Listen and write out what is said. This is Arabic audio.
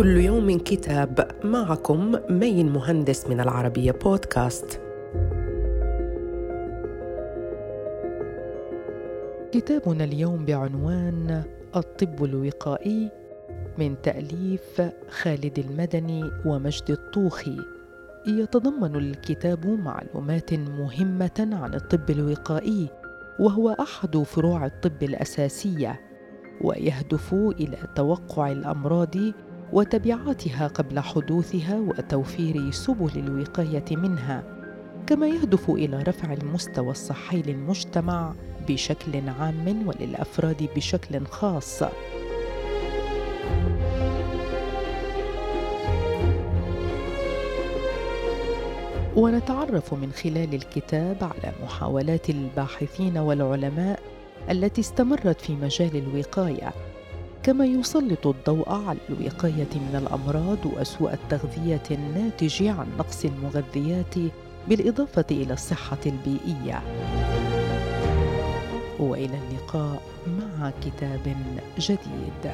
كل يوم كتاب معكم مين مهندس من العربية بودكاست. كتابنا اليوم بعنوان الطب الوقائي من تأليف خالد المدني ومجد الطوخي. يتضمن الكتاب معلومات مهمة عن الطب الوقائي وهو أحد فروع الطب الأساسية ويهدف إلى توقع الأمراض وتبعاتها قبل حدوثها وتوفير سبل الوقاية منها كما يهدف إلى رفع المستوى الصحي للمجتمع بشكل عام وللأفراد بشكل خاص. ونتعرف من خلال الكتاب على محاولات الباحثين والعلماء التي استمرت في مجال الوقاية. كما يسلط الضوء على الوقاية من الأمراض وسوء التغذية الناتج عن نقص المغذيات بالإضافة إلى الصحة البيئية. وإلى اللقاء مع كتاب جديد.